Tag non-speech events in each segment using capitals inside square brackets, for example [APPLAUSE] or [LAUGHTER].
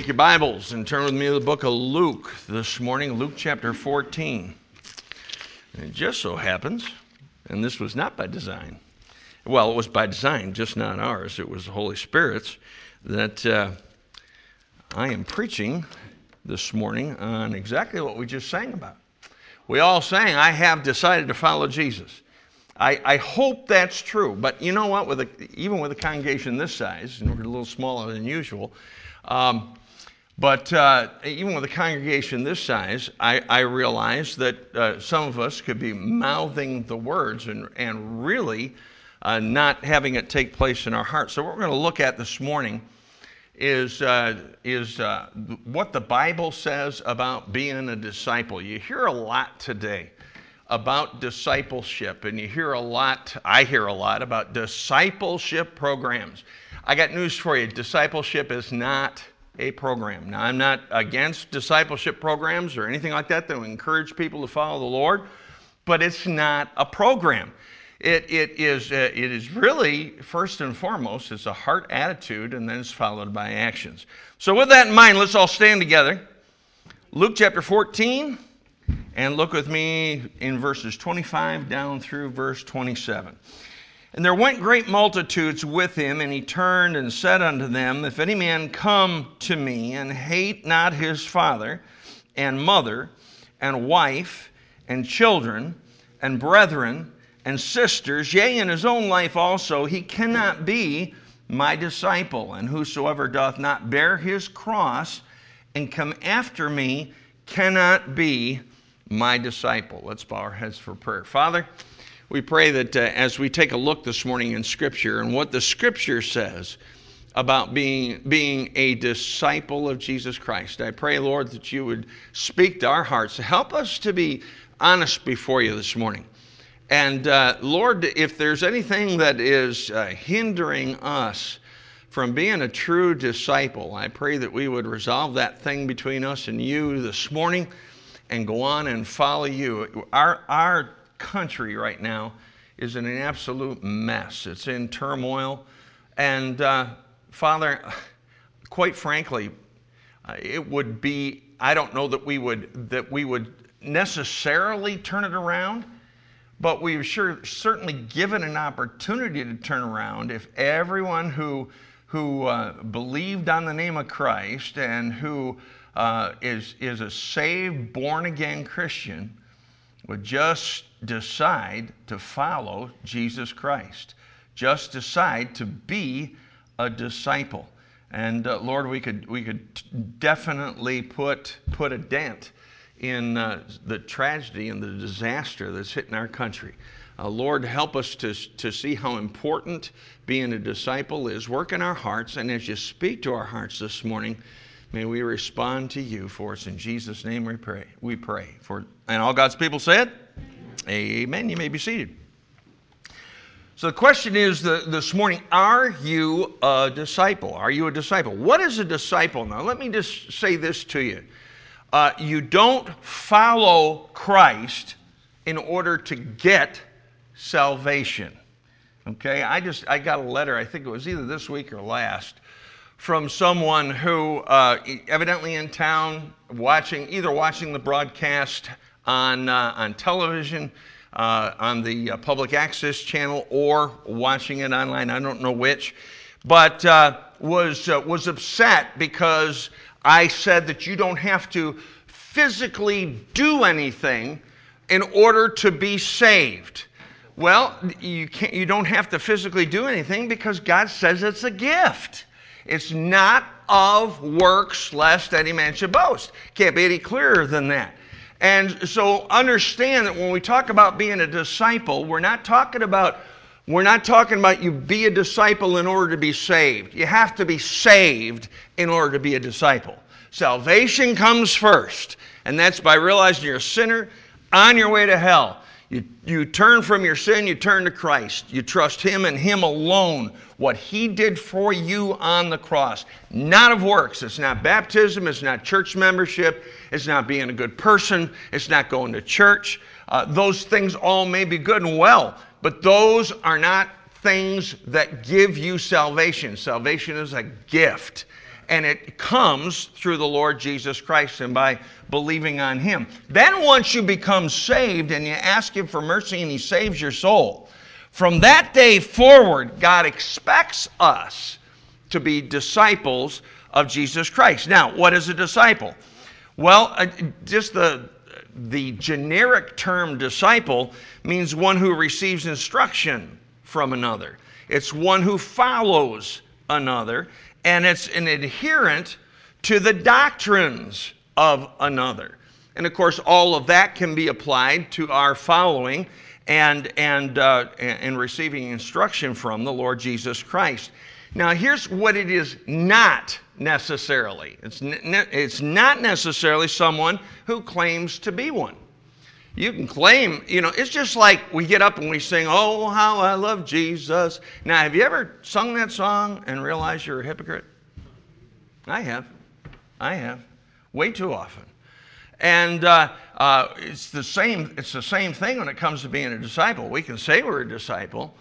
Take your Bibles and turn with me to the book of Luke this morning, Luke chapter 14. And it just so happens, and this was not by design, well, it was by design, just not ours, it was the Holy Spirit's, that uh, I am preaching this morning on exactly what we just sang about. We all sang, I have decided to follow Jesus. I, I hope that's true, but you know what? With a, even with a congregation this size, and we're a little smaller than usual, um, but uh, even with a congregation this size, I, I realize that uh, some of us could be mouthing the words and, and really uh, not having it take place in our hearts. So, what we're going to look at this morning is, uh, is uh, what the Bible says about being a disciple. You hear a lot today about discipleship, and you hear a lot, I hear a lot about discipleship programs. I got news for you discipleship is not a program. Now, I'm not against discipleship programs or anything like that that encourage people to follow the Lord, but it's not a program. It, it, is, uh, it is really, first and foremost, it's a heart attitude, and then it's followed by actions. So, with that in mind, let's all stand together. Luke chapter 14, and look with me in verses 25 down through verse 27. And there went great multitudes with him, and he turned and said unto them, If any man come to me and hate not his father and mother and wife and children and brethren and sisters, yea, in his own life also, he cannot be my disciple. And whosoever doth not bear his cross and come after me cannot be my disciple. Let's bow our heads for prayer. Father, we pray that uh, as we take a look this morning in Scripture and what the Scripture says about being, being a disciple of Jesus Christ, I pray, Lord, that you would speak to our hearts. Help us to be honest before you this morning. And uh, Lord, if there's anything that is uh, hindering us from being a true disciple, I pray that we would resolve that thing between us and you this morning and go on and follow you. Our, our country right now is in an absolute mess. It's in turmoil. And uh, Father, quite frankly, uh, it would be, I don't know that we would, that we would necessarily turn it around, but we've sure, certainly given an opportunity to turn around if everyone who, who uh, believed on the name of Christ and who uh, is is a saved, born again Christian would just decide to follow Jesus Christ. Just decide to be a disciple. And uh, Lord, we could, we could definitely put, put a dent in uh, the tragedy and the disaster that's hitting our country. Uh, Lord, help us to, to see how important being a disciple is. Work in our hearts, and as you speak to our hearts this morning, may we respond to you for us. In Jesus' name we pray. We pray. For, and all God's people said, Amen. You may be seated. So the question is the, this morning Are you a disciple? Are you a disciple? What is a disciple? Now, let me just say this to you. Uh, you don't follow Christ in order to get salvation. Okay, I just I got a letter. I think it was either this week or last from someone who uh, evidently in town watching either watching the broadcast on, uh, on television, uh, on the uh, public access channel, or watching it online. I don't know which. But uh, was, uh, was upset because I said that you don't have to physically do anything in order to be saved. Well, you, can't, you don't have to physically do anything because God says it's a gift. It's not of works, lest any man should boast. Can't be any clearer than that. And so understand that when we talk about being a disciple, we're not talking about we're not talking about you be a disciple in order to be saved. You have to be saved in order to be a disciple. Salvation comes first, and that's by realizing you're a sinner on your way to hell. You, you turn from your sin, you turn to Christ. You trust Him and Him alone, what He did for you on the cross. Not of works. It's not baptism, it's not church membership, it's not being a good person, it's not going to church. Uh, those things all may be good and well, but those are not things that give you salvation. Salvation is a gift. And it comes through the Lord Jesus Christ and by believing on Him. Then, once you become saved and you ask Him for mercy and He saves your soul, from that day forward, God expects us to be disciples of Jesus Christ. Now, what is a disciple? Well, uh, just the the generic term disciple means one who receives instruction from another. It's one who follows another and it's an adherent to the doctrines of another. And of course, all of that can be applied to our following and, and, uh, and receiving instruction from the Lord Jesus Christ. Now, here's what it is not necessarily it's, ne- it's not necessarily someone who claims to be one. You can claim, you know, it's just like we get up and we sing, Oh, how I love Jesus. Now, have you ever sung that song and realized you're a hypocrite? I have. I have. Way too often. And uh, uh, it's, the same, it's the same thing when it comes to being a disciple. We can say we're a disciple,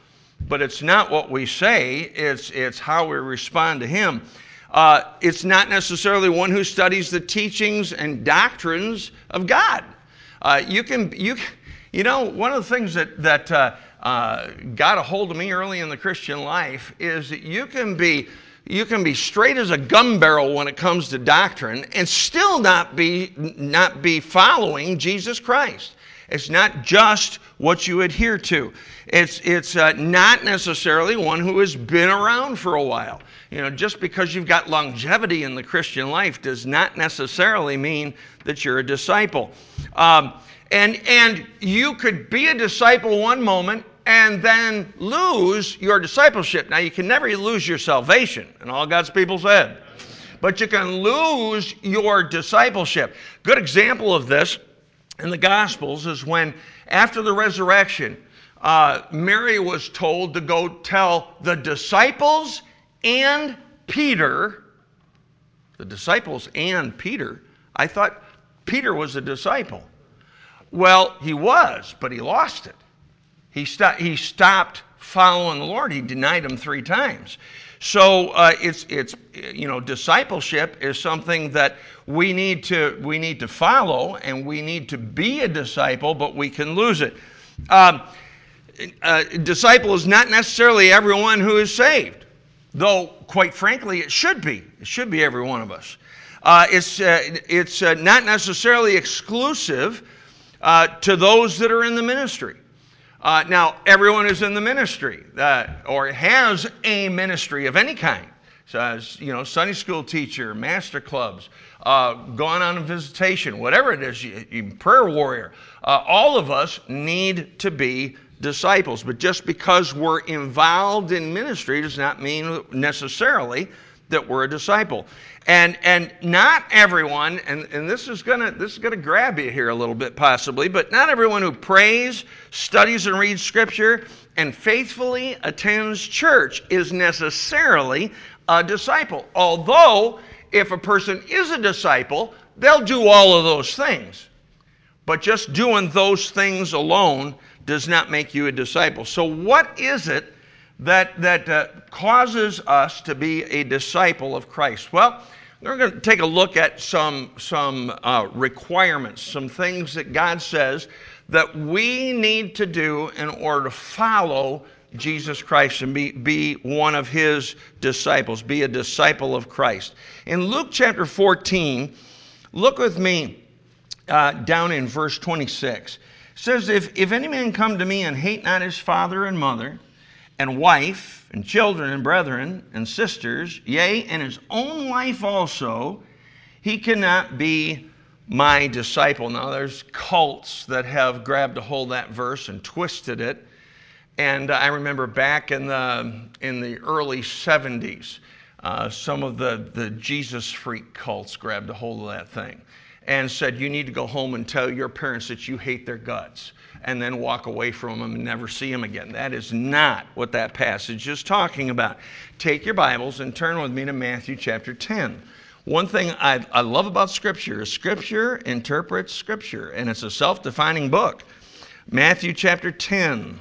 but it's not what we say, it's, it's how we respond to Him. Uh, it's not necessarily one who studies the teachings and doctrines of God. Uh, you can, you, you know, one of the things that, that uh, uh, got a hold of me early in the Christian life is that you can be you can be straight as a gun barrel when it comes to doctrine and still not be not be following Jesus Christ. It's not just what you adhere to. It's it's uh, not necessarily one who has been around for a while. You know, just because you've got longevity in the Christian life does not necessarily mean that you're a disciple. Um, and, and you could be a disciple one moment and then lose your discipleship. Now, you can never lose your salvation, and all God's people said. But you can lose your discipleship. Good example of this in the Gospels is when, after the resurrection, uh, Mary was told to go tell the disciples and Peter, the disciples and Peter, I thought Peter was a disciple. Well, he was, but he lost it. He, st- he stopped following the Lord. He denied him three times. So uh, it's it's you know discipleship is something that we need to we need to follow and we need to be a disciple, but we can lose it. Um, a disciple is not necessarily everyone who is saved. Though, quite frankly, it should be. It should be every one of us. Uh, it's uh, it's uh, not necessarily exclusive uh, to those that are in the ministry. Uh, now, everyone is in the ministry uh, or has a ministry of any kind. So, as you know, Sunday school teacher, master clubs, gone on a visitation, whatever it is, you, you, prayer warrior. all of us need to be disciples. But just because we're involved in ministry does not mean necessarily that we're a disciple. And, and not everyone, and, and this is gonna this is gonna grab you here a little bit possibly, but not everyone who prays, studies and reads scripture, and faithfully attends church is necessarily a disciple. Although, if a person is a disciple, they'll do all of those things. But just doing those things alone does not make you a disciple. So, what is it that, that uh, causes us to be a disciple of Christ? Well, we're going to take a look at some, some uh, requirements, some things that God says that we need to do in order to follow Jesus Christ and be, be one of his disciples, be a disciple of Christ. In Luke chapter 14, look with me uh, down in verse 26 It says, if, if any man come to me and hate not his father and mother, and wife, and children, and brethren, and sisters, yea, and his own life also, he cannot be my disciple. Now, there's cults that have grabbed a hold of that verse and twisted it. And I remember back in the, in the early 70s, uh, some of the, the Jesus freak cults grabbed a hold of that thing and said, You need to go home and tell your parents that you hate their guts, and then walk away from them and never see them again. That is not what that passage is talking about. Take your Bibles and turn with me to Matthew chapter 10. One thing I, I love about Scripture is Scripture interprets Scripture, and it's a self defining book. Matthew chapter 10.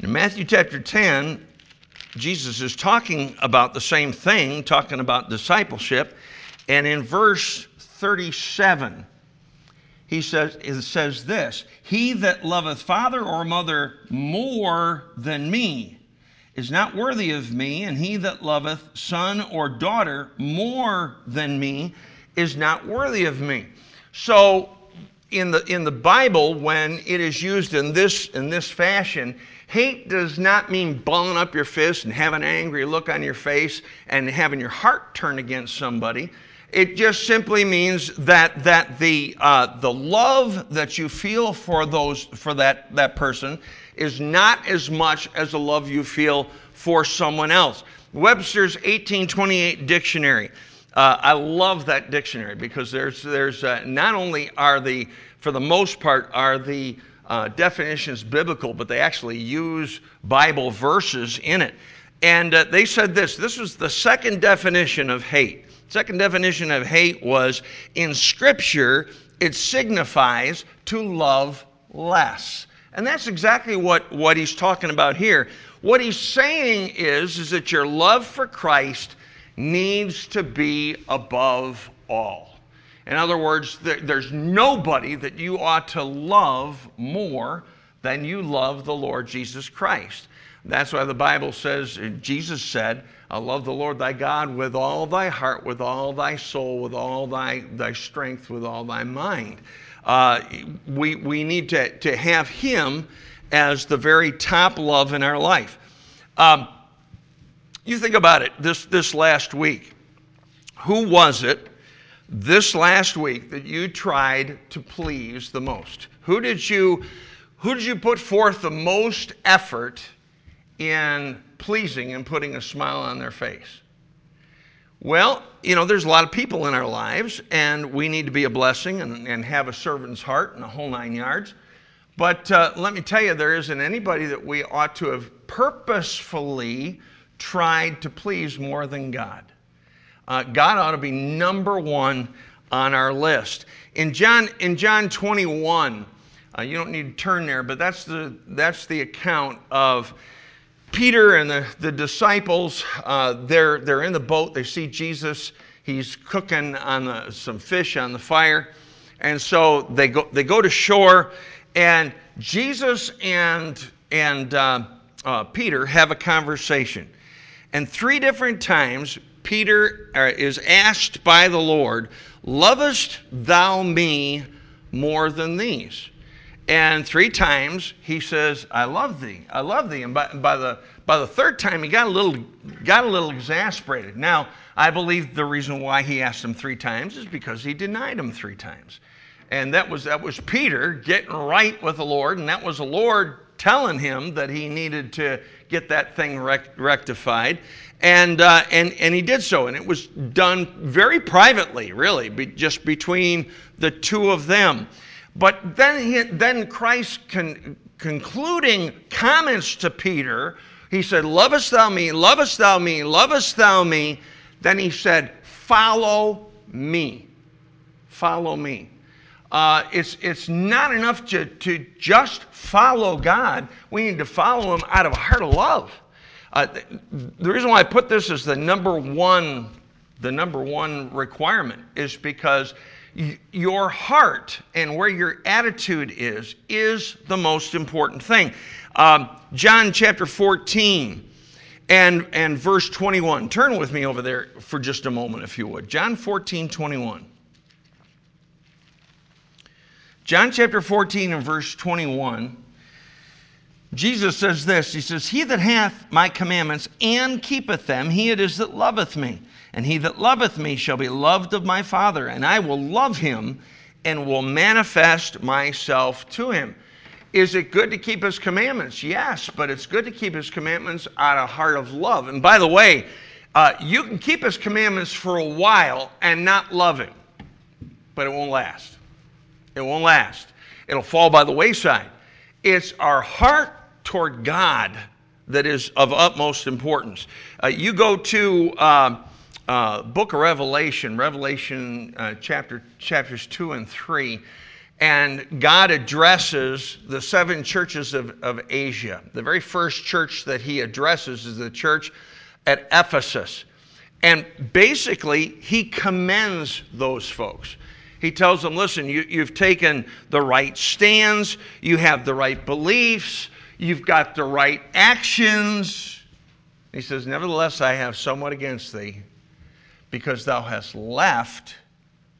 In Matthew chapter 10, Jesus is talking about the same thing, talking about discipleship. And in verse 37, he says, it says this He that loveth father or mother more than me is not worthy of me, and he that loveth son or daughter more than me is not worthy of me. So in the in the Bible, when it is used in this in this fashion, hate does not mean balling up your fist and having an angry look on your face and having your heart turn against somebody. It just simply means that that the uh, the love that you feel for those for that that person is not as much as the love you feel for someone else. Webster's 1828 dictionary. Uh, I love that dictionary because there's there's uh, not only are the for the most part are the uh, definitions biblical, but they actually use Bible verses in it. And uh, they said this. This was the second definition of hate. Second definition of hate was in Scripture it signifies to love less. And that's exactly what, what he's talking about here. What he's saying is, is that your love for Christ needs to be above all. In other words, there, there's nobody that you ought to love more than you love the Lord Jesus Christ. That's why the Bible says, Jesus said, I love the Lord thy God with all thy heart, with all thy soul, with all thy, thy strength, with all thy mind. Uh, we, we need to, to have Him as the very top love in our life. Um, you think about it this, this last week. Who was it this last week that you tried to please the most? Who did you, who did you put forth the most effort in pleasing and putting a smile on their face? Well, you know, there's a lot of people in our lives, and we need to be a blessing and, and have a servant's heart and a whole nine yards. But uh, let me tell you, there isn't anybody that we ought to have purposefully tried to please more than God. Uh, God ought to be number one on our list. In John, in John 21, uh, you don't need to turn there, but that's the, that's the account of Peter and the, the disciples, uh, they're, they're in the boat. They see Jesus. He's cooking on the, some fish on the fire. And so they go, they go to shore, and Jesus and, and uh, uh, Peter have a conversation. And three different times, Peter uh, is asked by the Lord, Lovest thou me more than these? And three times he says, I love thee. I love thee. And by, by, the, by the third time, he got a, little, got a little exasperated. Now, I believe the reason why he asked him three times is because he denied him three times. And that was, that was Peter getting right with the Lord, and that was the Lord telling him that he needed to get that thing rect- rectified. And, uh, and, and he did so. And it was done very privately, really, be, just between the two of them. But then, he, then Christ con, concluding comments to Peter, he said, Lovest thou me, lovest thou me, lovest thou me. Then he said, Follow me. Follow me. Uh, it's, it's not enough to, to just follow God. We need to follow Him out of a heart of love. Uh, the reason why I put this as the number one, the number one requirement is because your heart and where your attitude is is the most important thing. Um, John chapter 14 and, and verse 21. Turn with me over there for just a moment, if you would. John 14, 21. John chapter 14 and verse 21. Jesus says this He says, He that hath my commandments and keepeth them, he it is that loveth me. And he that loveth me shall be loved of my Father, and I will love him and will manifest myself to him. Is it good to keep his commandments? Yes, but it's good to keep his commandments out of heart of love. And by the way, uh, you can keep his commandments for a while and not love him, but it won't last. It won't last. It'll fall by the wayside. It's our heart toward God that is of utmost importance. Uh, you go to uh, uh, book of Revelation, Revelation uh, chapter chapters two and three, and God addresses the seven churches of, of Asia. The very first church that he addresses is the church at Ephesus. And basically, he commends those folks. He tells them, listen, you, have taken the right stands, you have the right beliefs, you've got the right actions. He says, Nevertheless, I have somewhat against thee, because thou hast left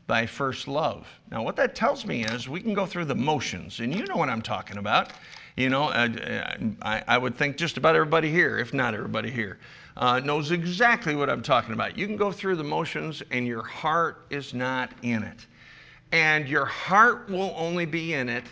thy first love. Now, what that tells me is we can go through the motions, and you know what I'm talking about. You know, I, I would think just about everybody here, if not everybody here, uh, knows exactly what I'm talking about. You can go through the motions, and your heart is not in it. And your heart will only be in it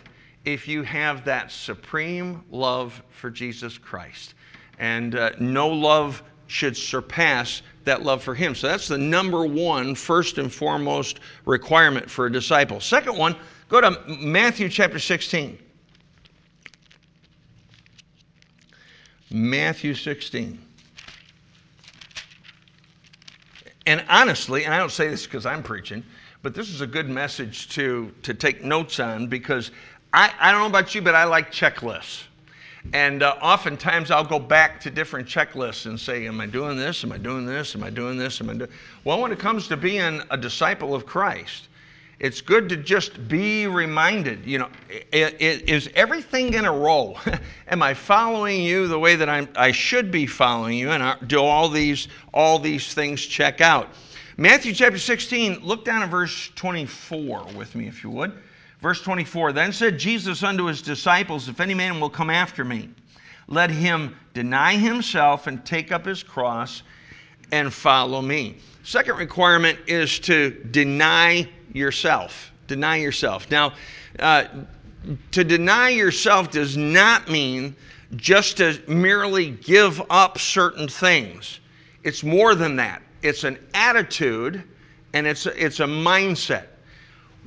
if you have that supreme love for Jesus Christ. And uh, no love should surpass that love for Him. So that's the number one, first and foremost requirement for a disciple. Second one, go to Matthew chapter 16. Matthew 16. And honestly, and I don't say this because I'm preaching, but this is a good message to, to take notes on because I, I don't know about you, but I like checklists. And uh, oftentimes I'll go back to different checklists and say, Am I doing this? Am I doing this? Am I doing this? Am I doing Well, when it comes to being a disciple of Christ, it's good to just be reminded, you know, is everything in a row? Am I following you the way that I'm, I should be following you? And do all these, all these things check out? Matthew chapter 16, look down at verse 24 with me, if you would. Verse 24 Then said Jesus unto his disciples, If any man will come after me, let him deny himself and take up his cross and follow me. Second requirement is to deny yourself. Deny yourself. Now, uh, to deny yourself does not mean just to merely give up certain things. It's more than that. It's an attitude and it's a, it's a mindset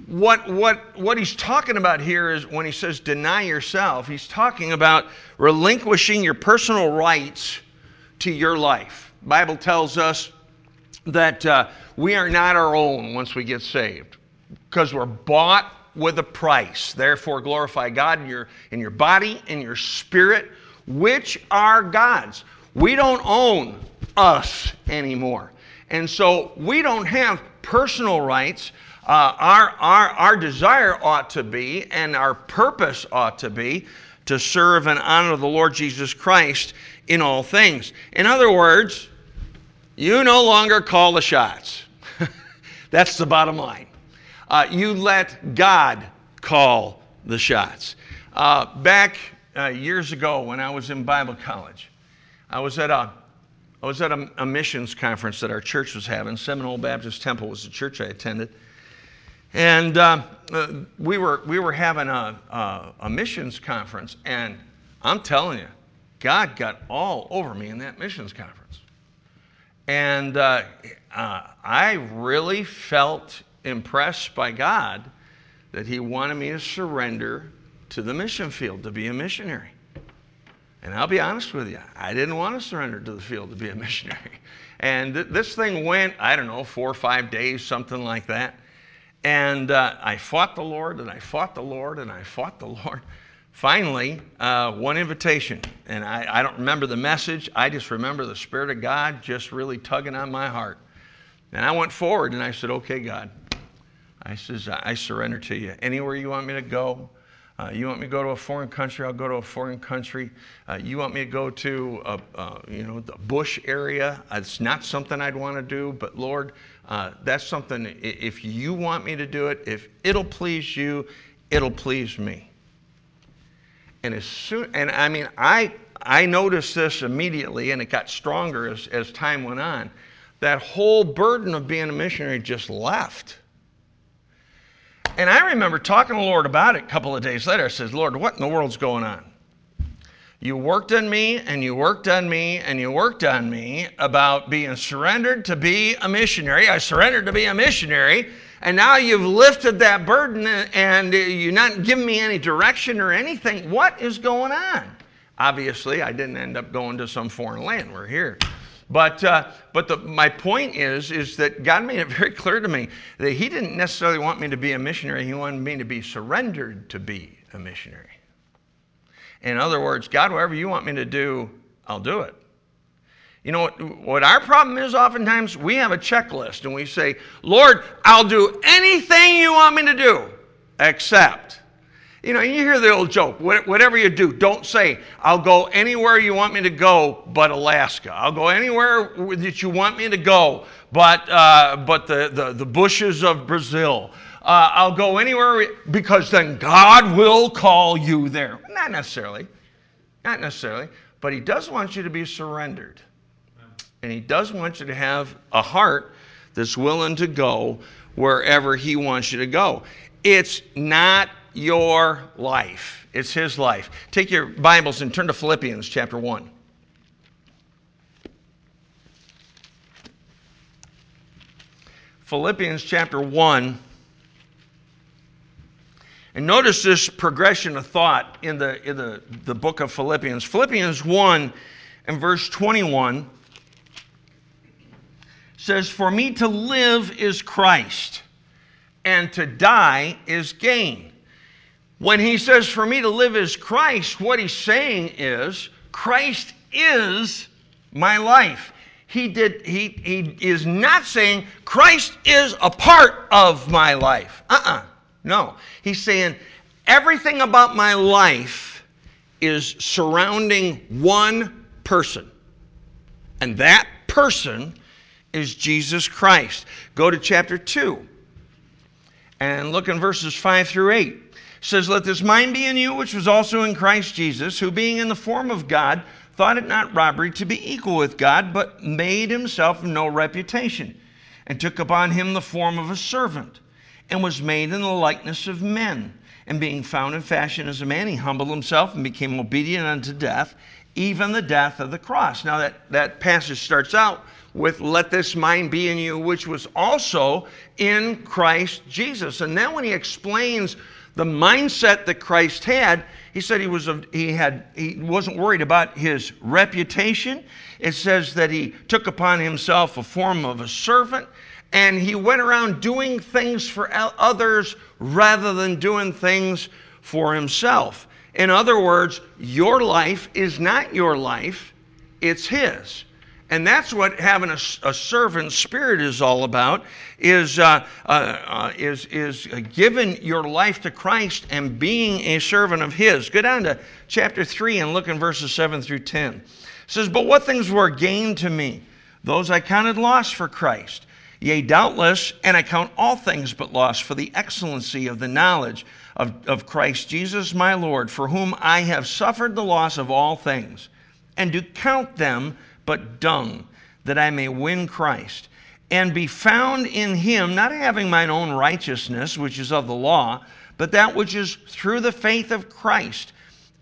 what, what, what he's talking about here is when he says deny yourself, he's talking about relinquishing your personal rights to your life. Bible tells us that uh, we are not our own once we get saved because we're bought with a price. Therefore, glorify God in your, in your body, in your spirit, which are God's. We don't own us anymore. And so we don't have personal rights our, our, our desire ought to be, and our purpose ought to be, to serve and honor the Lord Jesus Christ in all things. In other words, you no longer call the shots. [LAUGHS] That's the bottom line. Uh, you let God call the shots. Uh, back uh, years ago when I was in Bible college, I was at a I was at a, a missions conference that our church was having. Seminole Baptist Temple was the church I attended. And uh, uh, we, were, we were having a, a, a missions conference, and I'm telling you, God got all over me in that missions conference. And uh, uh, I really felt impressed by God that He wanted me to surrender to the mission field, to be a missionary. And I'll be honest with you, I didn't want to surrender to the field to be a missionary. And th- this thing went, I don't know, four or five days, something like that. And uh, I fought the Lord, and I fought the Lord, and I fought the Lord. [LAUGHS] Finally, uh, one invitation, and I, I don't remember the message. I just remember the Spirit of God just really tugging on my heart. And I went forward and I said, Okay, God. I says, I surrender to you. Anywhere you want me to go, uh, you want me to go to a foreign country? I'll go to a foreign country. Uh, you want me to go to a, uh, you know the bush area? It's not something I'd want to do, but Lord, uh, that's something. If you want me to do it, if it'll please you, it'll please me. And as soon, and I mean, I I noticed this immediately, and it got stronger as as time went on. That whole burden of being a missionary just left. And I remember talking to the Lord about it a couple of days later. I said, Lord, what in the world's going on? You worked on me and you worked on me and you worked on me about being surrendered to be a missionary. I surrendered to be a missionary. And now you've lifted that burden and you're not giving me any direction or anything. What is going on? Obviously, I didn't end up going to some foreign land. We're here. But, uh, but the, my point is, is that God made it very clear to me that He didn't necessarily want me to be a missionary. He wanted me to be surrendered to be a missionary. In other words, God, whatever you want me to do, I'll do it. You know what, what our problem is oftentimes? We have a checklist and we say, Lord, I'll do anything you want me to do, except. You know, you hear the old joke whatever you do, don't say, I'll go anywhere you want me to go but Alaska. I'll go anywhere that you want me to go but, uh, but the, the, the bushes of Brazil. Uh, I'll go anywhere because then God will call you there. Not necessarily. Not necessarily. But He does want you to be surrendered. And He does want you to have a heart that's willing to go wherever He wants you to go. It's not your life, it's His life. Take your Bibles and turn to Philippians chapter 1. Philippians chapter 1. And notice this progression of thought in the, in the, the book of Philippians. Philippians 1 and verse 21 says, For me to live is Christ, and to die is gain. When he says, For me to live is Christ, what he's saying is, Christ is my life. He, did, he, he is not saying, Christ is a part of my life. Uh uh-uh, uh No. He's saying, everything about my life is surrounding one person. And that person is Jesus Christ. Go to chapter 2 and look in verses 5 through 8. Says, Let this mind be in you, which was also in Christ Jesus, who being in the form of God, thought it not robbery to be equal with God, but made himself of no reputation, and took upon him the form of a servant, and was made in the likeness of men. And being found in fashion as a man, he humbled himself and became obedient unto death, even the death of the cross. Now, that, that passage starts out with let this mind be in you, which was also in Christ Jesus. And then when he explains the mindset that Christ had, he said he was he had he wasn't worried about his reputation. It says that he took upon himself a form of a servant and he went around doing things for others rather than doing things for himself. In other words, your life is not your life, it's his. And that's what having a, a servant spirit is all about, is, uh, uh, uh, is, is giving your life to Christ and being a servant of His. Go down to chapter 3 and look in verses 7 through 10. It says, But what things were gained to me? Those I counted loss for Christ. Yea, doubtless, and I count all things but loss for the excellency of the knowledge of, of Christ Jesus my Lord, for whom I have suffered the loss of all things, and do count them but dung, that I may win Christ, and be found in him, not having mine own righteousness, which is of the law, but that which is through the faith of Christ.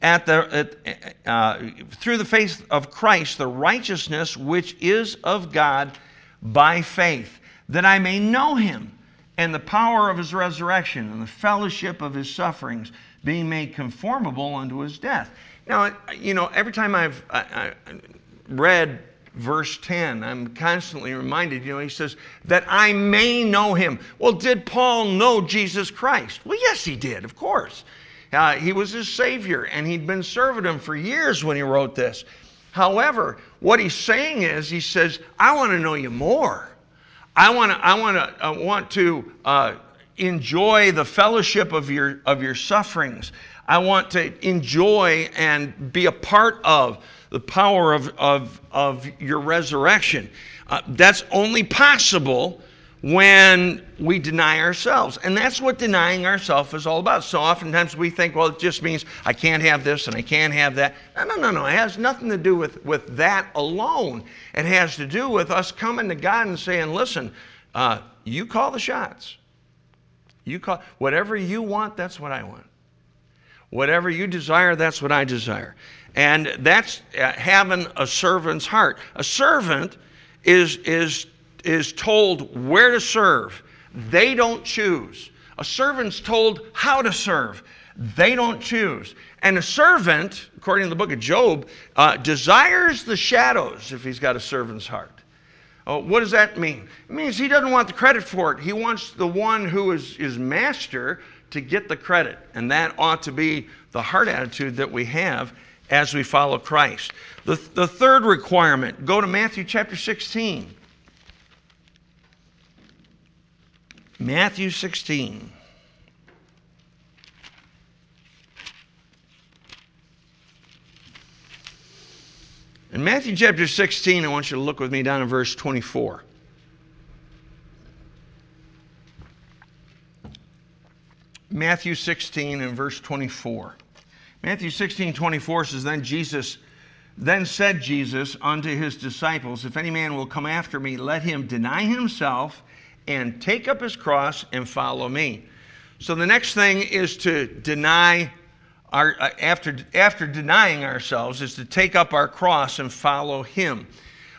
At the, at, uh, through the faith of Christ, the righteousness which is of God by faith, that I may know him and the power of his resurrection and the fellowship of his sufferings, being made conformable unto his death. Now, you know, every time I've I, I, read verse 10, I'm constantly reminded, you know, he says, that I may know him. Well, did Paul know Jesus Christ? Well, yes, he did, of course. Uh, he was his Savior, and he'd been serving him for years when he wrote this. However, what he's saying is, he says, I want to know you more. I want to, I want to, I want to uh, enjoy the fellowship of your, of your sufferings. I want to enjoy and be a part of the power of, of, of your resurrection. Uh, that's only possible when we deny ourselves. And that's what denying ourselves is all about. So oftentimes we think, well, it just means I can't have this and I can't have that. No, no, no, no. It has nothing to do with, with that alone. It has to do with us coming to God and saying, listen, uh, you call the shots. You call whatever you want, that's what I want. Whatever you desire, that's what I desire. And that's uh, having a servant's heart. A servant is, is, is told where to serve, they don't choose. A servant's told how to serve, They don't choose. And a servant, according to the book of Job, uh, desires the shadows if he's got a servant's heart. Oh, what does that mean? It means he doesn't want the credit for it. He wants the one who is, is master to get the credit. And that ought to be the heart attitude that we have as we follow Christ. The, the third requirement go to Matthew chapter 16. Matthew 16. In Matthew chapter 16, I want you to look with me down in verse 24. Matthew 16 and verse 24. Matthew 16, 24 says, Then Jesus, then said Jesus unto his disciples, If any man will come after me, let him deny himself and take up his cross and follow me. So the next thing is to deny our, uh, after, after denying ourselves, is to take up our cross and follow Him.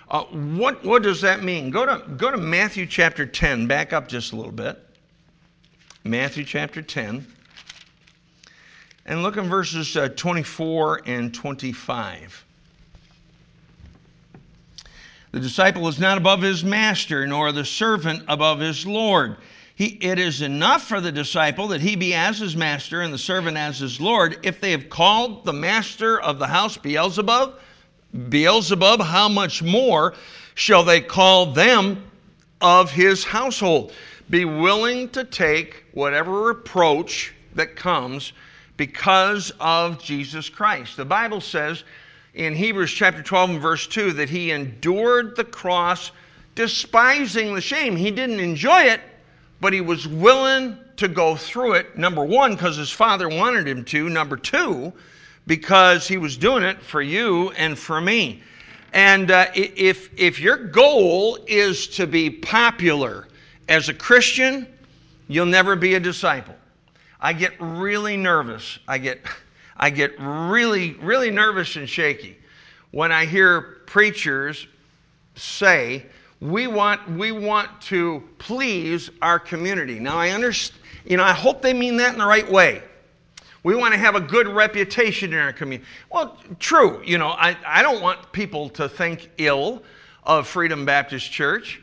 Uh, what, what does that mean? Go to, go to Matthew chapter 10, back up just a little bit. Matthew chapter 10. And look in verses uh, 24 and 25. The disciple is not above his master, nor the servant above his Lord. He, it is enough for the disciple that he be as his master and the servant as his Lord. If they have called the master of the house Beelzebub, Beelzebub, how much more shall they call them of his household? Be willing to take whatever reproach that comes because of Jesus Christ. The Bible says in Hebrews chapter 12 and verse 2 that he endured the cross despising the shame. He didn't enjoy it, but he was willing to go through it. Number one, because his father wanted him to. Number two, because he was doing it for you and for me. And uh, if, if your goal is to be popular as a Christian, you'll never be a disciple. I get really nervous. I get, I get really, really nervous and shaky when I hear preachers say we want, we want to please our community. Now, I understand, you know, I hope they mean that in the right way. We want to have a good reputation in our community. Well, true, you know, I, I don't want people to think ill of Freedom Baptist Church.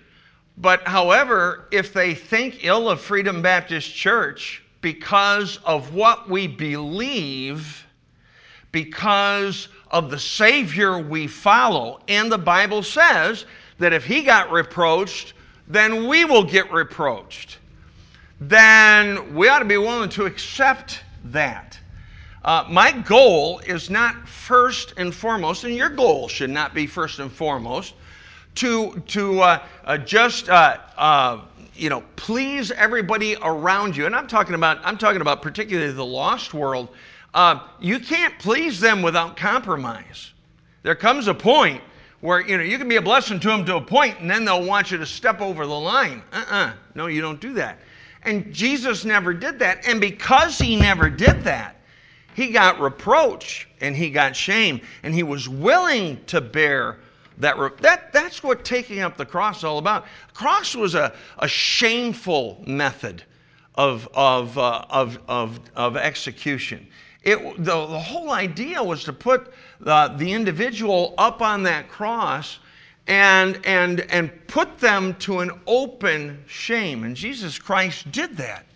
But however, if they think ill of Freedom Baptist Church because of what we believe, because of the Savior we follow, and the Bible says that if he got reproached, then we will get reproached. Then we ought to be willing to accept that. Uh, my goal is not first and foremost, and your goal should not be first and foremost, to, to uh, uh, just uh, uh, you know please everybody around you. And I'm talking about I'm talking about particularly the lost world. Uh, you can't please them without compromise. There comes a point where you know you can be a blessing to them to a point and then they'll want you to step over the line uh-uh no you don't do that and jesus never did that and because he never did that he got reproach and he got shame and he was willing to bear that, that that's what taking up the cross is all about cross was a, a shameful method of, of, uh, of, of, of execution it, the, the whole idea was to put the, the individual up on that cross and, and, and put them to an open shame. And Jesus Christ did that.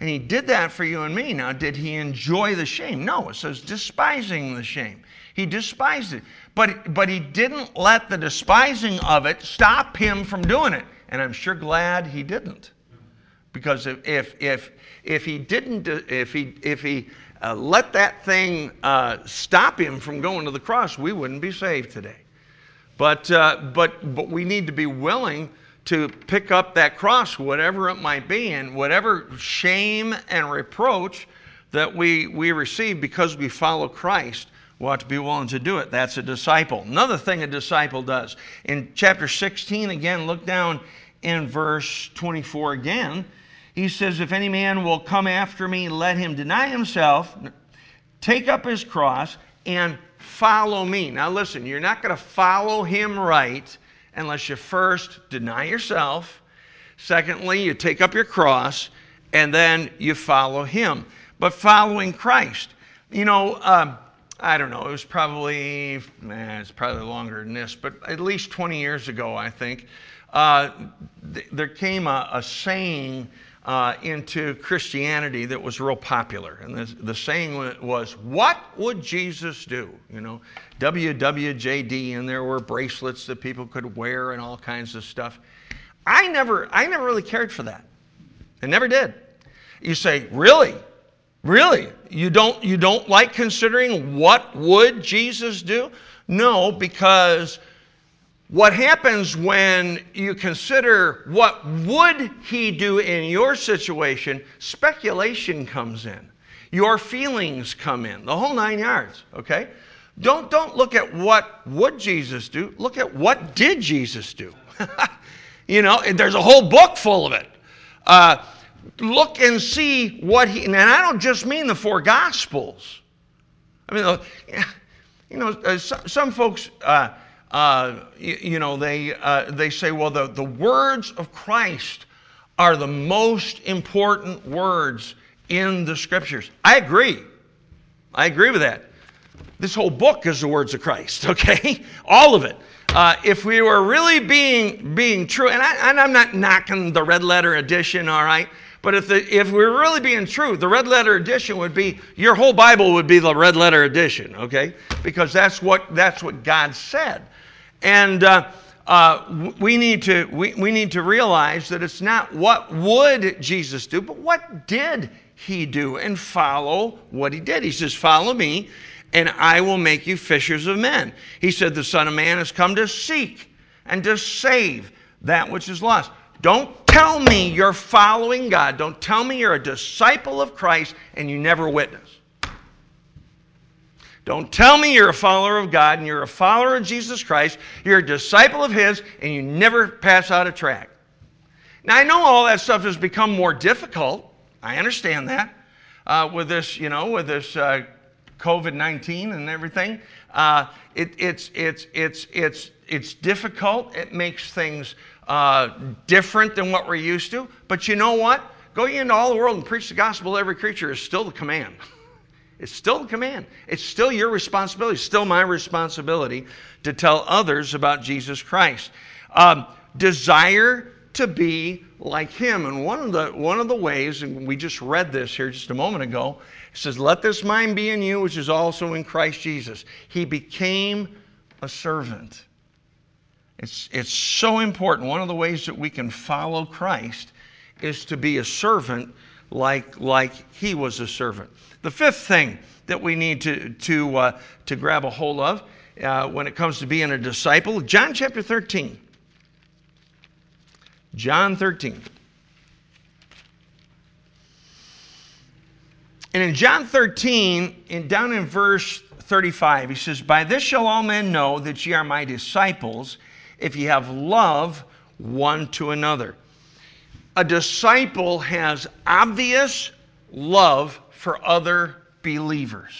And he did that for you and me. Now, did he enjoy the shame? No, it says despising the shame. He despised it. But, but he didn't let the despising of it stop him from doing it. And I'm sure glad he didn't. Because if, if, if, if he didn't, if he, if he uh, let that thing uh, stop him from going to the cross, we wouldn't be saved today. But, uh, but, but we need to be willing to pick up that cross, whatever it might be, and whatever shame and reproach that we, we receive because we follow Christ, we ought to be willing to do it. That's a disciple. Another thing a disciple does. In chapter 16, again, look down in verse 24 again he says, If any man will come after me, let him deny himself, take up his cross, and follow me. Now, listen, you're not going to follow him right unless you first deny yourself. Secondly, you take up your cross, and then you follow him. but following Christ. You know, um, I don't know, it was probably, man, it's probably longer than this, but at least 20 years ago, I think, uh, th- there came a, a saying uh, into Christianity that was real popular. And the, the saying was, What would Jesus do? You know, WWJD, and there were bracelets that people could wear and all kinds of stuff. I never, I never really cared for that. I never did. You say, Really? Really? You don't, you don't like considering what would Jesus do? No, because what happens when you consider what would he do in your situation, speculation comes in. Your feelings come in, the whole nine yards, okay? Don't, don't look at what would Jesus do, look at what did Jesus do. [LAUGHS] you know, there's a whole book full of it. Uh, look and see what he, and I don't just mean the four gospels. I mean, [LAUGHS] you know, uh, some folks, uh, uh, you, know, they, uh, they say, well, the, the words of Christ are the most important words in the scriptures. I agree. I agree with that. This whole book is the words of Christ, [LAUGHS] okay? All of it. Uh, if we were really being, being true, and, I, and I'm not knocking the red letter edition, all right? But if, the, if we're really being true, the red letter edition would be your whole Bible would be the red letter edition, okay? Because that's what, that's what God said. And uh, uh, we, need to, we, we need to realize that it's not what would Jesus do, but what did he do and follow what he did. He says, Follow me, and I will make you fishers of men. He said, The Son of Man has come to seek and to save that which is lost. Don't tell me you're following God. Don't tell me you're a disciple of Christ and you never witness. Don't tell me you're a follower of God and you're a follower of Jesus Christ, you're a disciple of His, and you never pass out a tract. Now, I know all that stuff has become more difficult. I understand that. Uh, with this, you know, with this uh, COVID 19 and everything, uh, it, it's, it's, it's, it's, it's difficult. It makes things uh, different than what we're used to. But you know what? Go into all the world and preach the gospel to every creature is still the command. [LAUGHS] It's still the command. It's still your responsibility. It's still my responsibility to tell others about Jesus Christ. Um, desire to be like Him. And one of the one of the ways, and we just read this here just a moment ago, it says, "Let this mind be in you, which is also in Christ Jesus." He became a servant. It's, it's so important. One of the ways that we can follow Christ is to be a servant like, like he was a servant. The fifth thing that we need to, to, uh, to grab a hold of uh, when it comes to being a disciple, John chapter 13. John 13. And in John 13, in, down in verse 35, he says, By this shall all men know that ye are my disciples, if you have love one to another. A disciple has obvious love for other believers.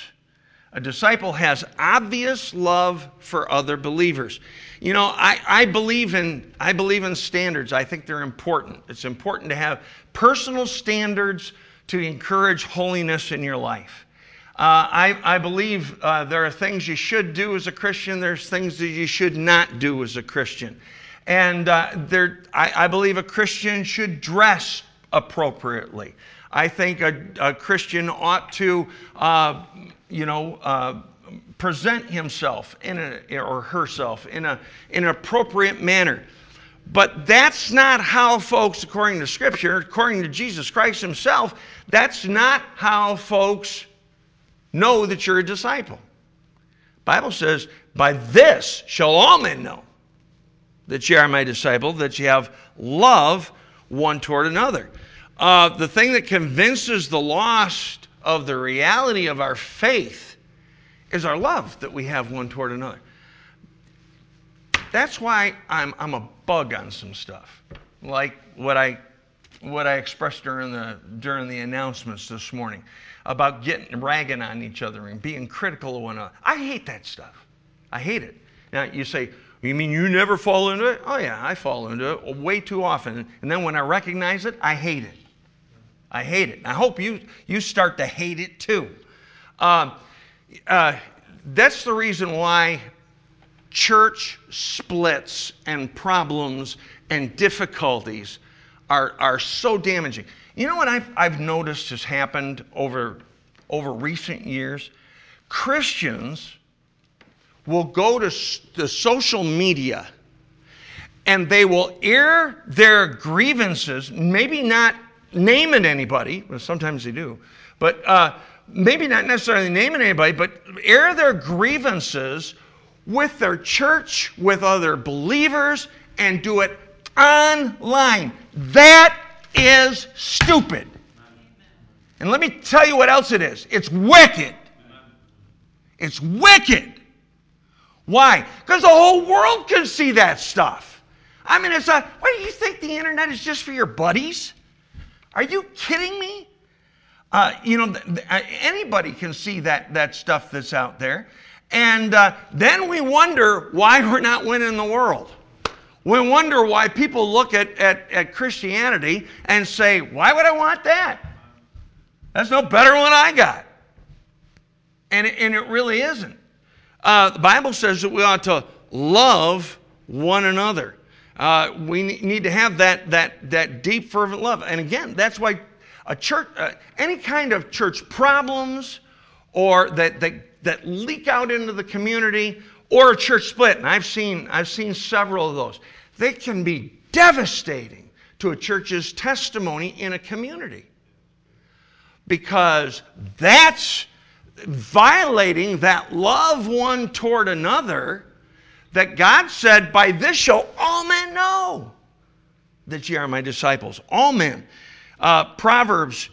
A disciple has obvious love for other believers. You know, I, I, believe in, I believe in standards. I think they're important. It's important to have personal standards to encourage holiness in your life. Uh, I, I, believe uh, there are things you should do as a Christian, there's things that you should not do as a Christian. And uh, there, I, I believe a Christian should dress appropriately. I think a, a Christian ought to, uh, you know, uh, present himself in a, or herself in, a, in an appropriate manner. But that's not how, folks, according to Scripture, according to Jesus Christ Himself, that's not how folks know that you're a disciple. Bible says, "By this shall all men know that ye are my disciple, that ye have love one toward another." Uh, the thing that convinces the lost of the reality of our faith is our love that we have one toward another. That's why I'm, I'm a bug on some stuff, like what I, what I expressed during the, during the announcements this morning about getting ragging on each other and being critical of one another. I hate that stuff. I hate it. Now you say, you mean you never fall into it? Oh yeah, I fall into it way too often. And then when I recognize it, I hate it. I hate it. I hope you, you start to hate it too. Um, uh, that's the reason why church splits and problems and difficulties are, are so damaging. You know what I've, I've noticed has happened over, over recent years? Christians will go to the social media and they will air their grievances, maybe not naming anybody, but sometimes they do, but uh, maybe not necessarily naming anybody, but air their grievances with their church, with other believers, and do it online. That is stupid. And let me tell you what else it is it's wicked. It's wicked. Why? Because the whole world can see that stuff. I mean, it's a, what do you think the internet is just for your buddies? Are you kidding me? Uh, you know, uh, anybody can see that, that stuff that's out there. And uh, then we wonder why we're not winning the world. We wonder why people look at, at, at Christianity and say, why would I want that? That's no better than I got. And it, and it really isn't. Uh, the Bible says that we ought to love one another. Uh, we need to have that, that, that deep, fervent love. And again, that's why a church, uh, any kind of church problems or that, that, that leak out into the community or a church split, and I've seen, I've seen several of those they can be devastating to a church's testimony in a community. Because that's violating that love one toward another that God said, By this shall all men know that ye are my disciples. All men. Uh, Proverbs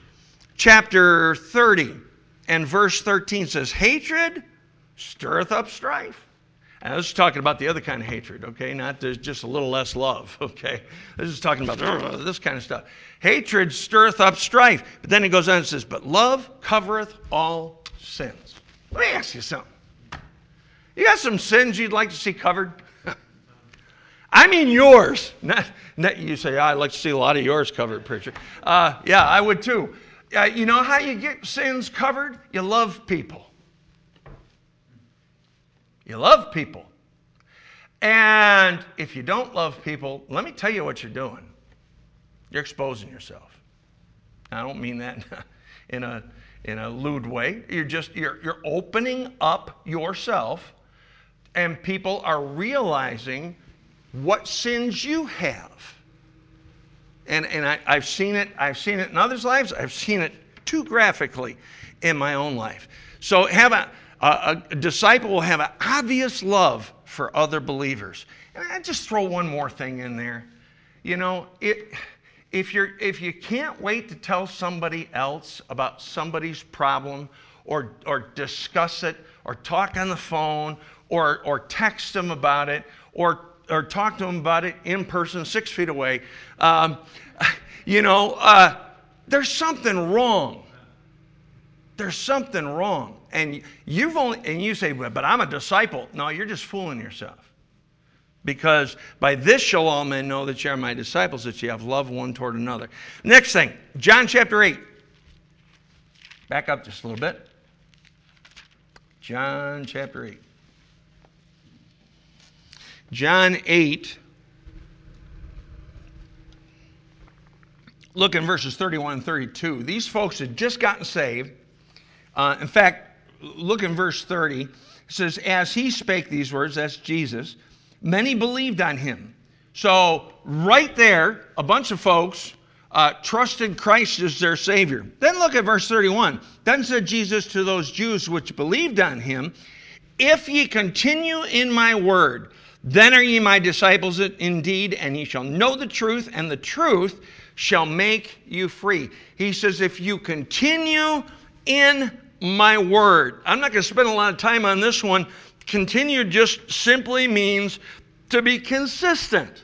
chapter 30 and verse 13 says, Hatred stirreth up strife. I was talking about the other kind of hatred, okay? Not there's just a little less love, [LAUGHS] okay? This is talking about [CLEARS THROAT] this kind of stuff. Hatred stirreth up strife. But then he goes on and says, But love covereth all sins. Let me ask you something. You got some sins you'd like to see covered? [LAUGHS] I mean yours. [LAUGHS] Not, not, you say, I'd like to see a lot of yours covered, preacher. Uh, yeah, I would too. Uh, you know how you get sins covered? You love people. You love people. And if you don't love people, let me tell you what you're doing. You're exposing yourself. I don't mean that [LAUGHS] in a, in a lewd way. You're just you're, you're opening up yourself, and people are realizing what sins you have. And, and I, I've seen it, I've seen it in others' lives, I've seen it too graphically in my own life. So have a a, a disciple will have an obvious love for other believers. And I just throw one more thing in there. You know, it, if, you're, if you can't wait to tell somebody else about somebody's problem or, or discuss it or talk on the phone or, or text them about it or, or talk to them about it in person six feet away, um, you know, uh, there's something wrong. There's something wrong. And you've only and you say, but I'm a disciple. No, you're just fooling yourself. Because by this shall all men know that you are my disciples, that you have love one toward another. Next thing, John chapter 8. Back up just a little bit. John chapter 8. John 8. Look in verses 31 and 32. These folks had just gotten saved. Uh, in fact, look in verse 30. It says, As he spake these words, that's Jesus, many believed on him. So, right there, a bunch of folks uh, trusted Christ as their Savior. Then look at verse 31. Then said Jesus to those Jews which believed on him, If ye continue in my word, then are ye my disciples indeed, and ye shall know the truth, and the truth shall make you free. He says, If you continue in my word. I'm not going to spend a lot of time on this one. Continue just simply means to be consistent,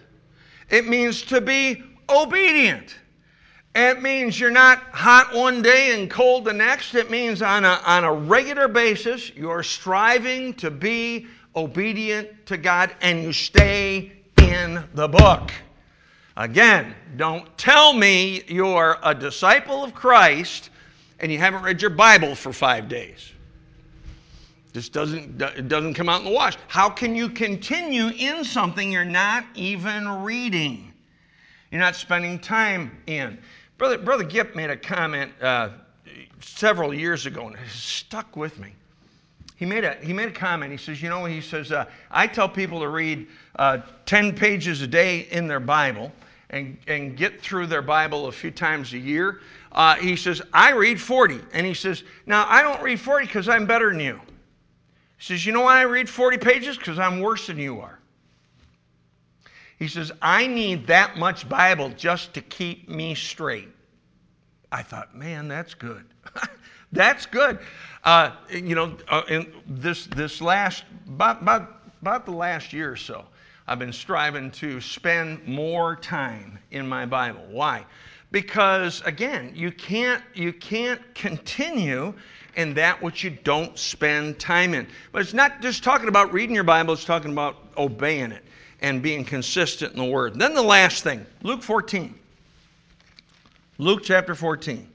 it means to be obedient. It means you're not hot one day and cold the next. It means on a, on a regular basis, you're striving to be obedient to God and you stay in the book. Again, don't tell me you're a disciple of Christ and you haven't read your Bible for five days. Just doesn't it doesn't come out in the wash. How can you continue in something you're not even reading? You're not spending time in. Brother Brother Gipp made a comment uh, several years ago, and it stuck with me. He made a he made a comment. He says, you know, he says, uh, I tell people to read uh, ten pages a day in their Bible and and get through their Bible a few times a year. Uh, he says, I read 40. And he says, Now, I don't read 40 because I'm better than you. He says, You know why I read 40 pages? Because I'm worse than you are. He says, I need that much Bible just to keep me straight. I thought, man, that's good. [LAUGHS] that's good. Uh, you know, uh, in this, this last, about, about, about the last year or so, I've been striving to spend more time in my Bible. Why? Because again you can't you can't continue in that which you don't spend time in. But it's not just talking about reading your bible it's talking about obeying it and being consistent in the word. And then the last thing luke 14 luke chapter 14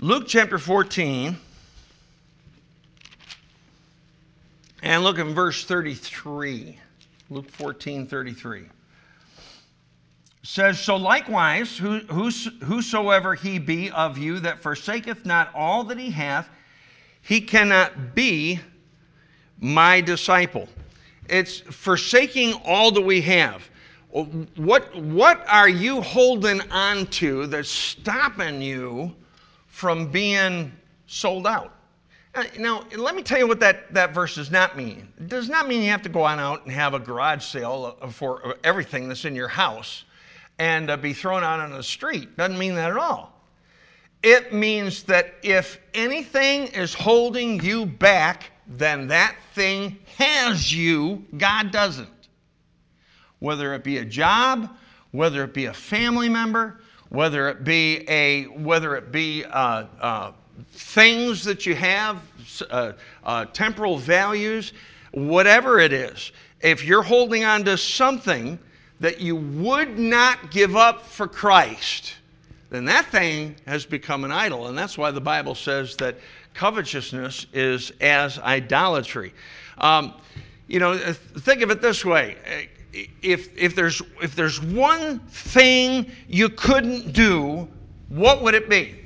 luke chapter 14 and look in verse 33 Luke 14 33 says, So likewise, who, whosoever he be of you that forsaketh not all that he hath, he cannot be my disciple. It's forsaking all that we have. What, what are you holding on to that's stopping you from being sold out? Now, let me tell you what that, that verse does not mean. It does not mean you have to go on out and have a garage sale for everything that's in your house and uh, be thrown out on the street. Doesn't mean that at all. It means that if anything is holding you back, then that thing has you, God doesn't. Whether it be a job, whether it be a family member, whether it be a whether it be uh, uh, things that you have, uh, uh, temporal values, whatever it is, if you're holding on to something that you would not give up for Christ, then that thing has become an idol. And that's why the Bible says that covetousness is as idolatry. Um, you know, think of it this way. If, if, there's, if there's one thing you couldn't do, what would it be?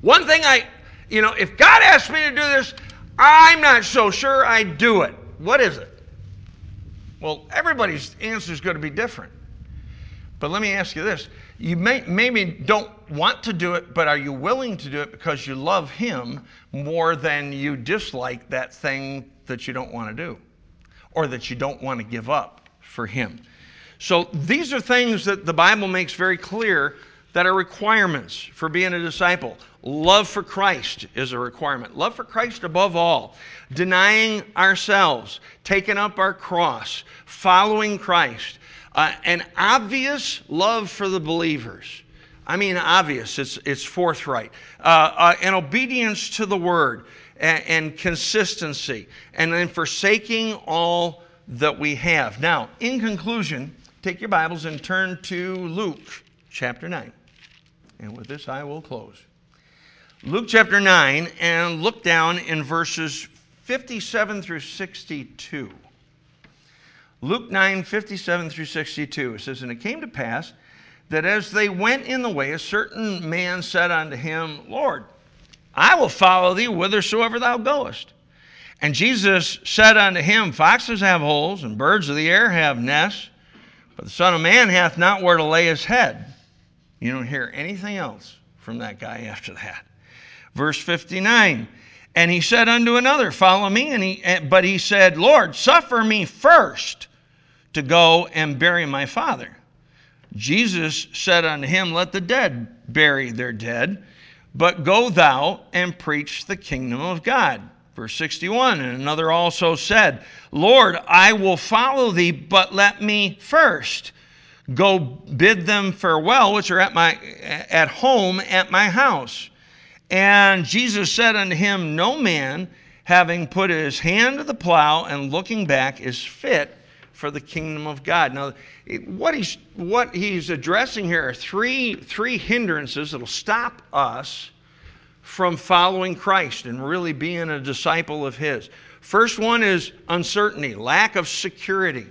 One thing I, you know, if God asked me to do this, I'm not so sure I'd do it. What is it? Well, everybody's answer is going to be different. But let me ask you this. You may, maybe don't want to do it, but are you willing to do it because you love Him more than you dislike that thing that you don't want to do or that you don't want to give up for Him? So these are things that the Bible makes very clear that are requirements for being a disciple. Love for Christ is a requirement. Love for Christ above all. Denying ourselves, taking up our cross, following Christ. Uh, an obvious love for the believers. I mean, obvious, it's, it's forthright. Uh, uh, an obedience to the word and, and consistency. And then forsaking all that we have. Now, in conclusion, take your Bibles and turn to Luke chapter 9. And with this, I will close. Luke chapter 9, and look down in verses 57 through 62. Luke 9, 57 through 62. It says, And it came to pass that as they went in the way, a certain man said unto him, Lord, I will follow thee whithersoever thou goest. And Jesus said unto him, Foxes have holes, and birds of the air have nests, but the Son of Man hath not where to lay his head. You don't hear anything else from that guy after that. Verse 59 And he said unto another, Follow me. And he, but he said, Lord, suffer me first to go and bury my father. Jesus said unto him, Let the dead bury their dead, but go thou and preach the kingdom of God. Verse 61 And another also said, Lord, I will follow thee, but let me first Go bid them farewell, which are at, my, at home at my house. And Jesus said unto him, No man having put his hand to the plow and looking back, is fit for the kingdom of God. Now, what he's, what he's addressing here are three, three hindrances that will stop us from following Christ and really being a disciple of his. First one is uncertainty, lack of security.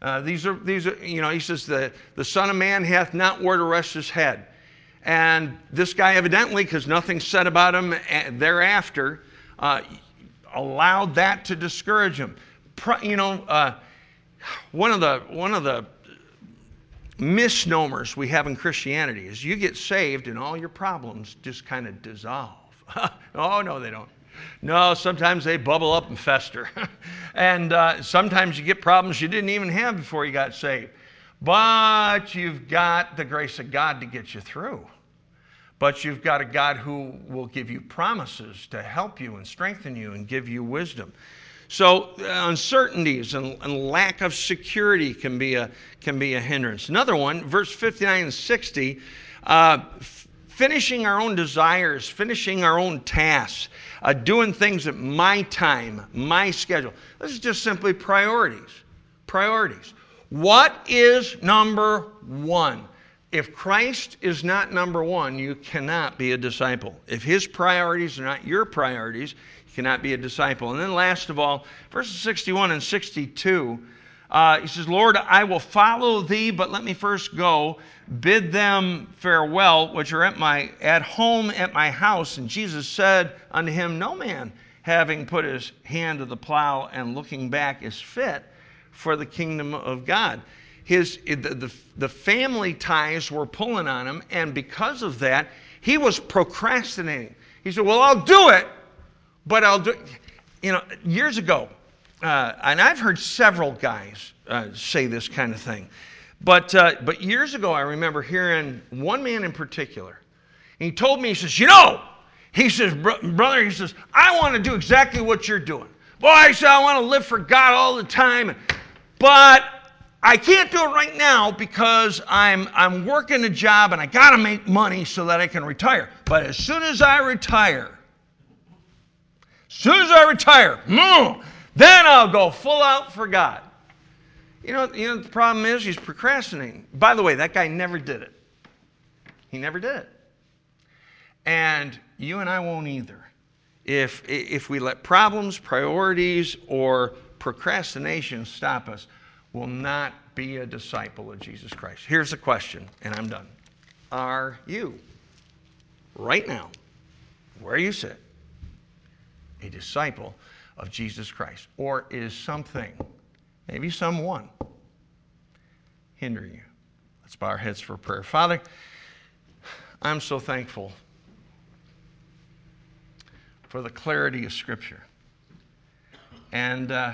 Uh, these are, these are, you know, he says, the, the Son of Man hath not where to rest his head. And this guy, evidently, because nothing's said about him eh, thereafter, uh, allowed that to discourage him. You know, uh, one of the one of the misnomers we have in Christianity is you get saved and all your problems just kind of dissolve. [LAUGHS] oh no, they don't. No, sometimes they bubble up and fester. [LAUGHS] and uh, sometimes you get problems you didn't even have before you got saved. But you've got the grace of God to get you through. But you've got a God who will give you promises to help you and strengthen you and give you wisdom. So uh, uncertainties and, and, lack of security can be a can be a hindrance. Another one, verse 59 and 60, uh, finishing our own desires, finishing our own tasks, uh, doing things at my time, my schedule. This is just simply priorities. Priorities. What is number one? If Christ is not number one, you cannot be a disciple. If his priorities are not your priorities, you cannot be a disciple. And then, last of all, verses 61 and 62 uh, he says, Lord, I will follow thee, but let me first go bid them farewell, which are at my at home at my house. And Jesus said unto him, No man, having put his hand to the plow and looking back, is fit for the kingdom of God. His the, the, the family ties were pulling on him, and because of that, he was procrastinating. He said, Well, I'll do it, but I'll do it. you know, years ago, uh, and I've heard several guys uh, say this kind of thing. But, uh, but years ago, I remember hearing one man in particular. he told me, he says, You know, he says, Brother, he says, I want to do exactly what you're doing. Boy, I said, I want to live for God all the time. But I can't do it right now because I'm, I'm working a job and I got to make money so that I can retire. But as soon as I retire, as soon as I retire, mm, then I'll go full out for God. You know, you know the problem is he's procrastinating. By the way, that guy never did it. He never did it. And you and I won't either. If, if we let problems, priorities, or procrastination stop us, will not be a disciple of Jesus Christ. Here's the question, and I'm done. Are you, right now, where you sit, a disciple of Jesus Christ? Or is something, maybe someone, hindering you? Let's bow our heads for prayer. Father, I'm so thankful for the clarity of Scripture. And uh,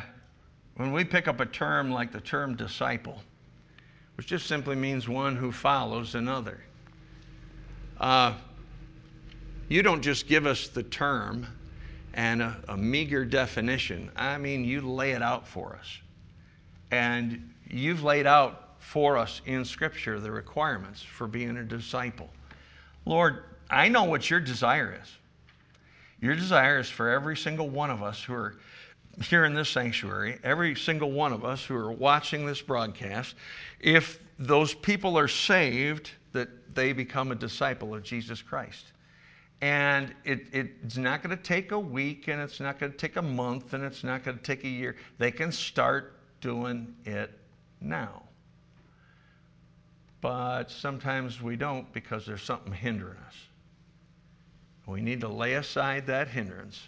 when we pick up a term like the term disciple, which just simply means one who follows another, uh, you don't just give us the term and a, a meager definition. I mean, you lay it out for us. And you've laid out for us in Scripture the requirements for being a disciple. Lord, I know what your desire is. Your desire is for every single one of us who are here in this sanctuary, every single one of us who are watching this broadcast, if those people are saved, that they become a disciple of Jesus Christ. And it, it's not going to take a week, and it's not going to take a month, and it's not going to take a year. They can start doing it now. But sometimes we don't because there's something hindering us. We need to lay aside that hindrance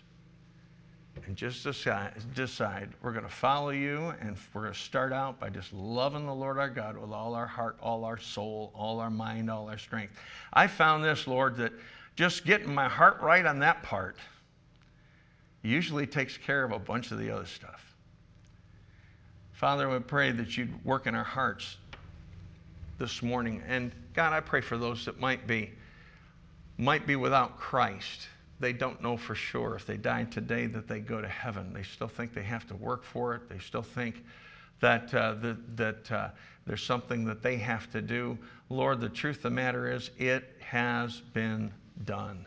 and just decide, decide we're going to follow you and we're going to start out by just loving the Lord our God with all our heart, all our soul, all our mind, all our strength. I found this, Lord, that just getting my heart right on that part usually takes care of a bunch of the other stuff. Father, we pray that you'd work in our hearts this morning. And God, I pray for those that might be might be without Christ. They don't know for sure if they die today that they go to heaven. They still think they have to work for it. They still think that, uh, that, that uh, there's something that they have to do. Lord, the truth of the matter is, it has been done.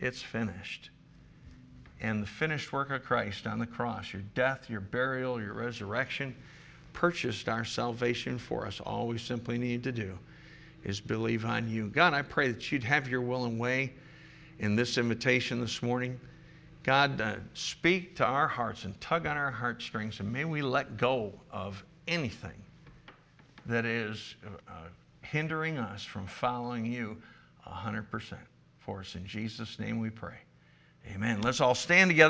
It's finished. and the finished work of Christ on the cross, your death, your burial, your resurrection, purchased our salvation for us. All we simply need to do is believe on you. God, I pray that you'd have your will and way in this invitation this morning. God, uh, speak to our hearts and tug on our heartstrings, and may we let go of anything that is uh, hindering us from following you 100% for us. In Jesus' name we pray. Amen. Let's all stand together.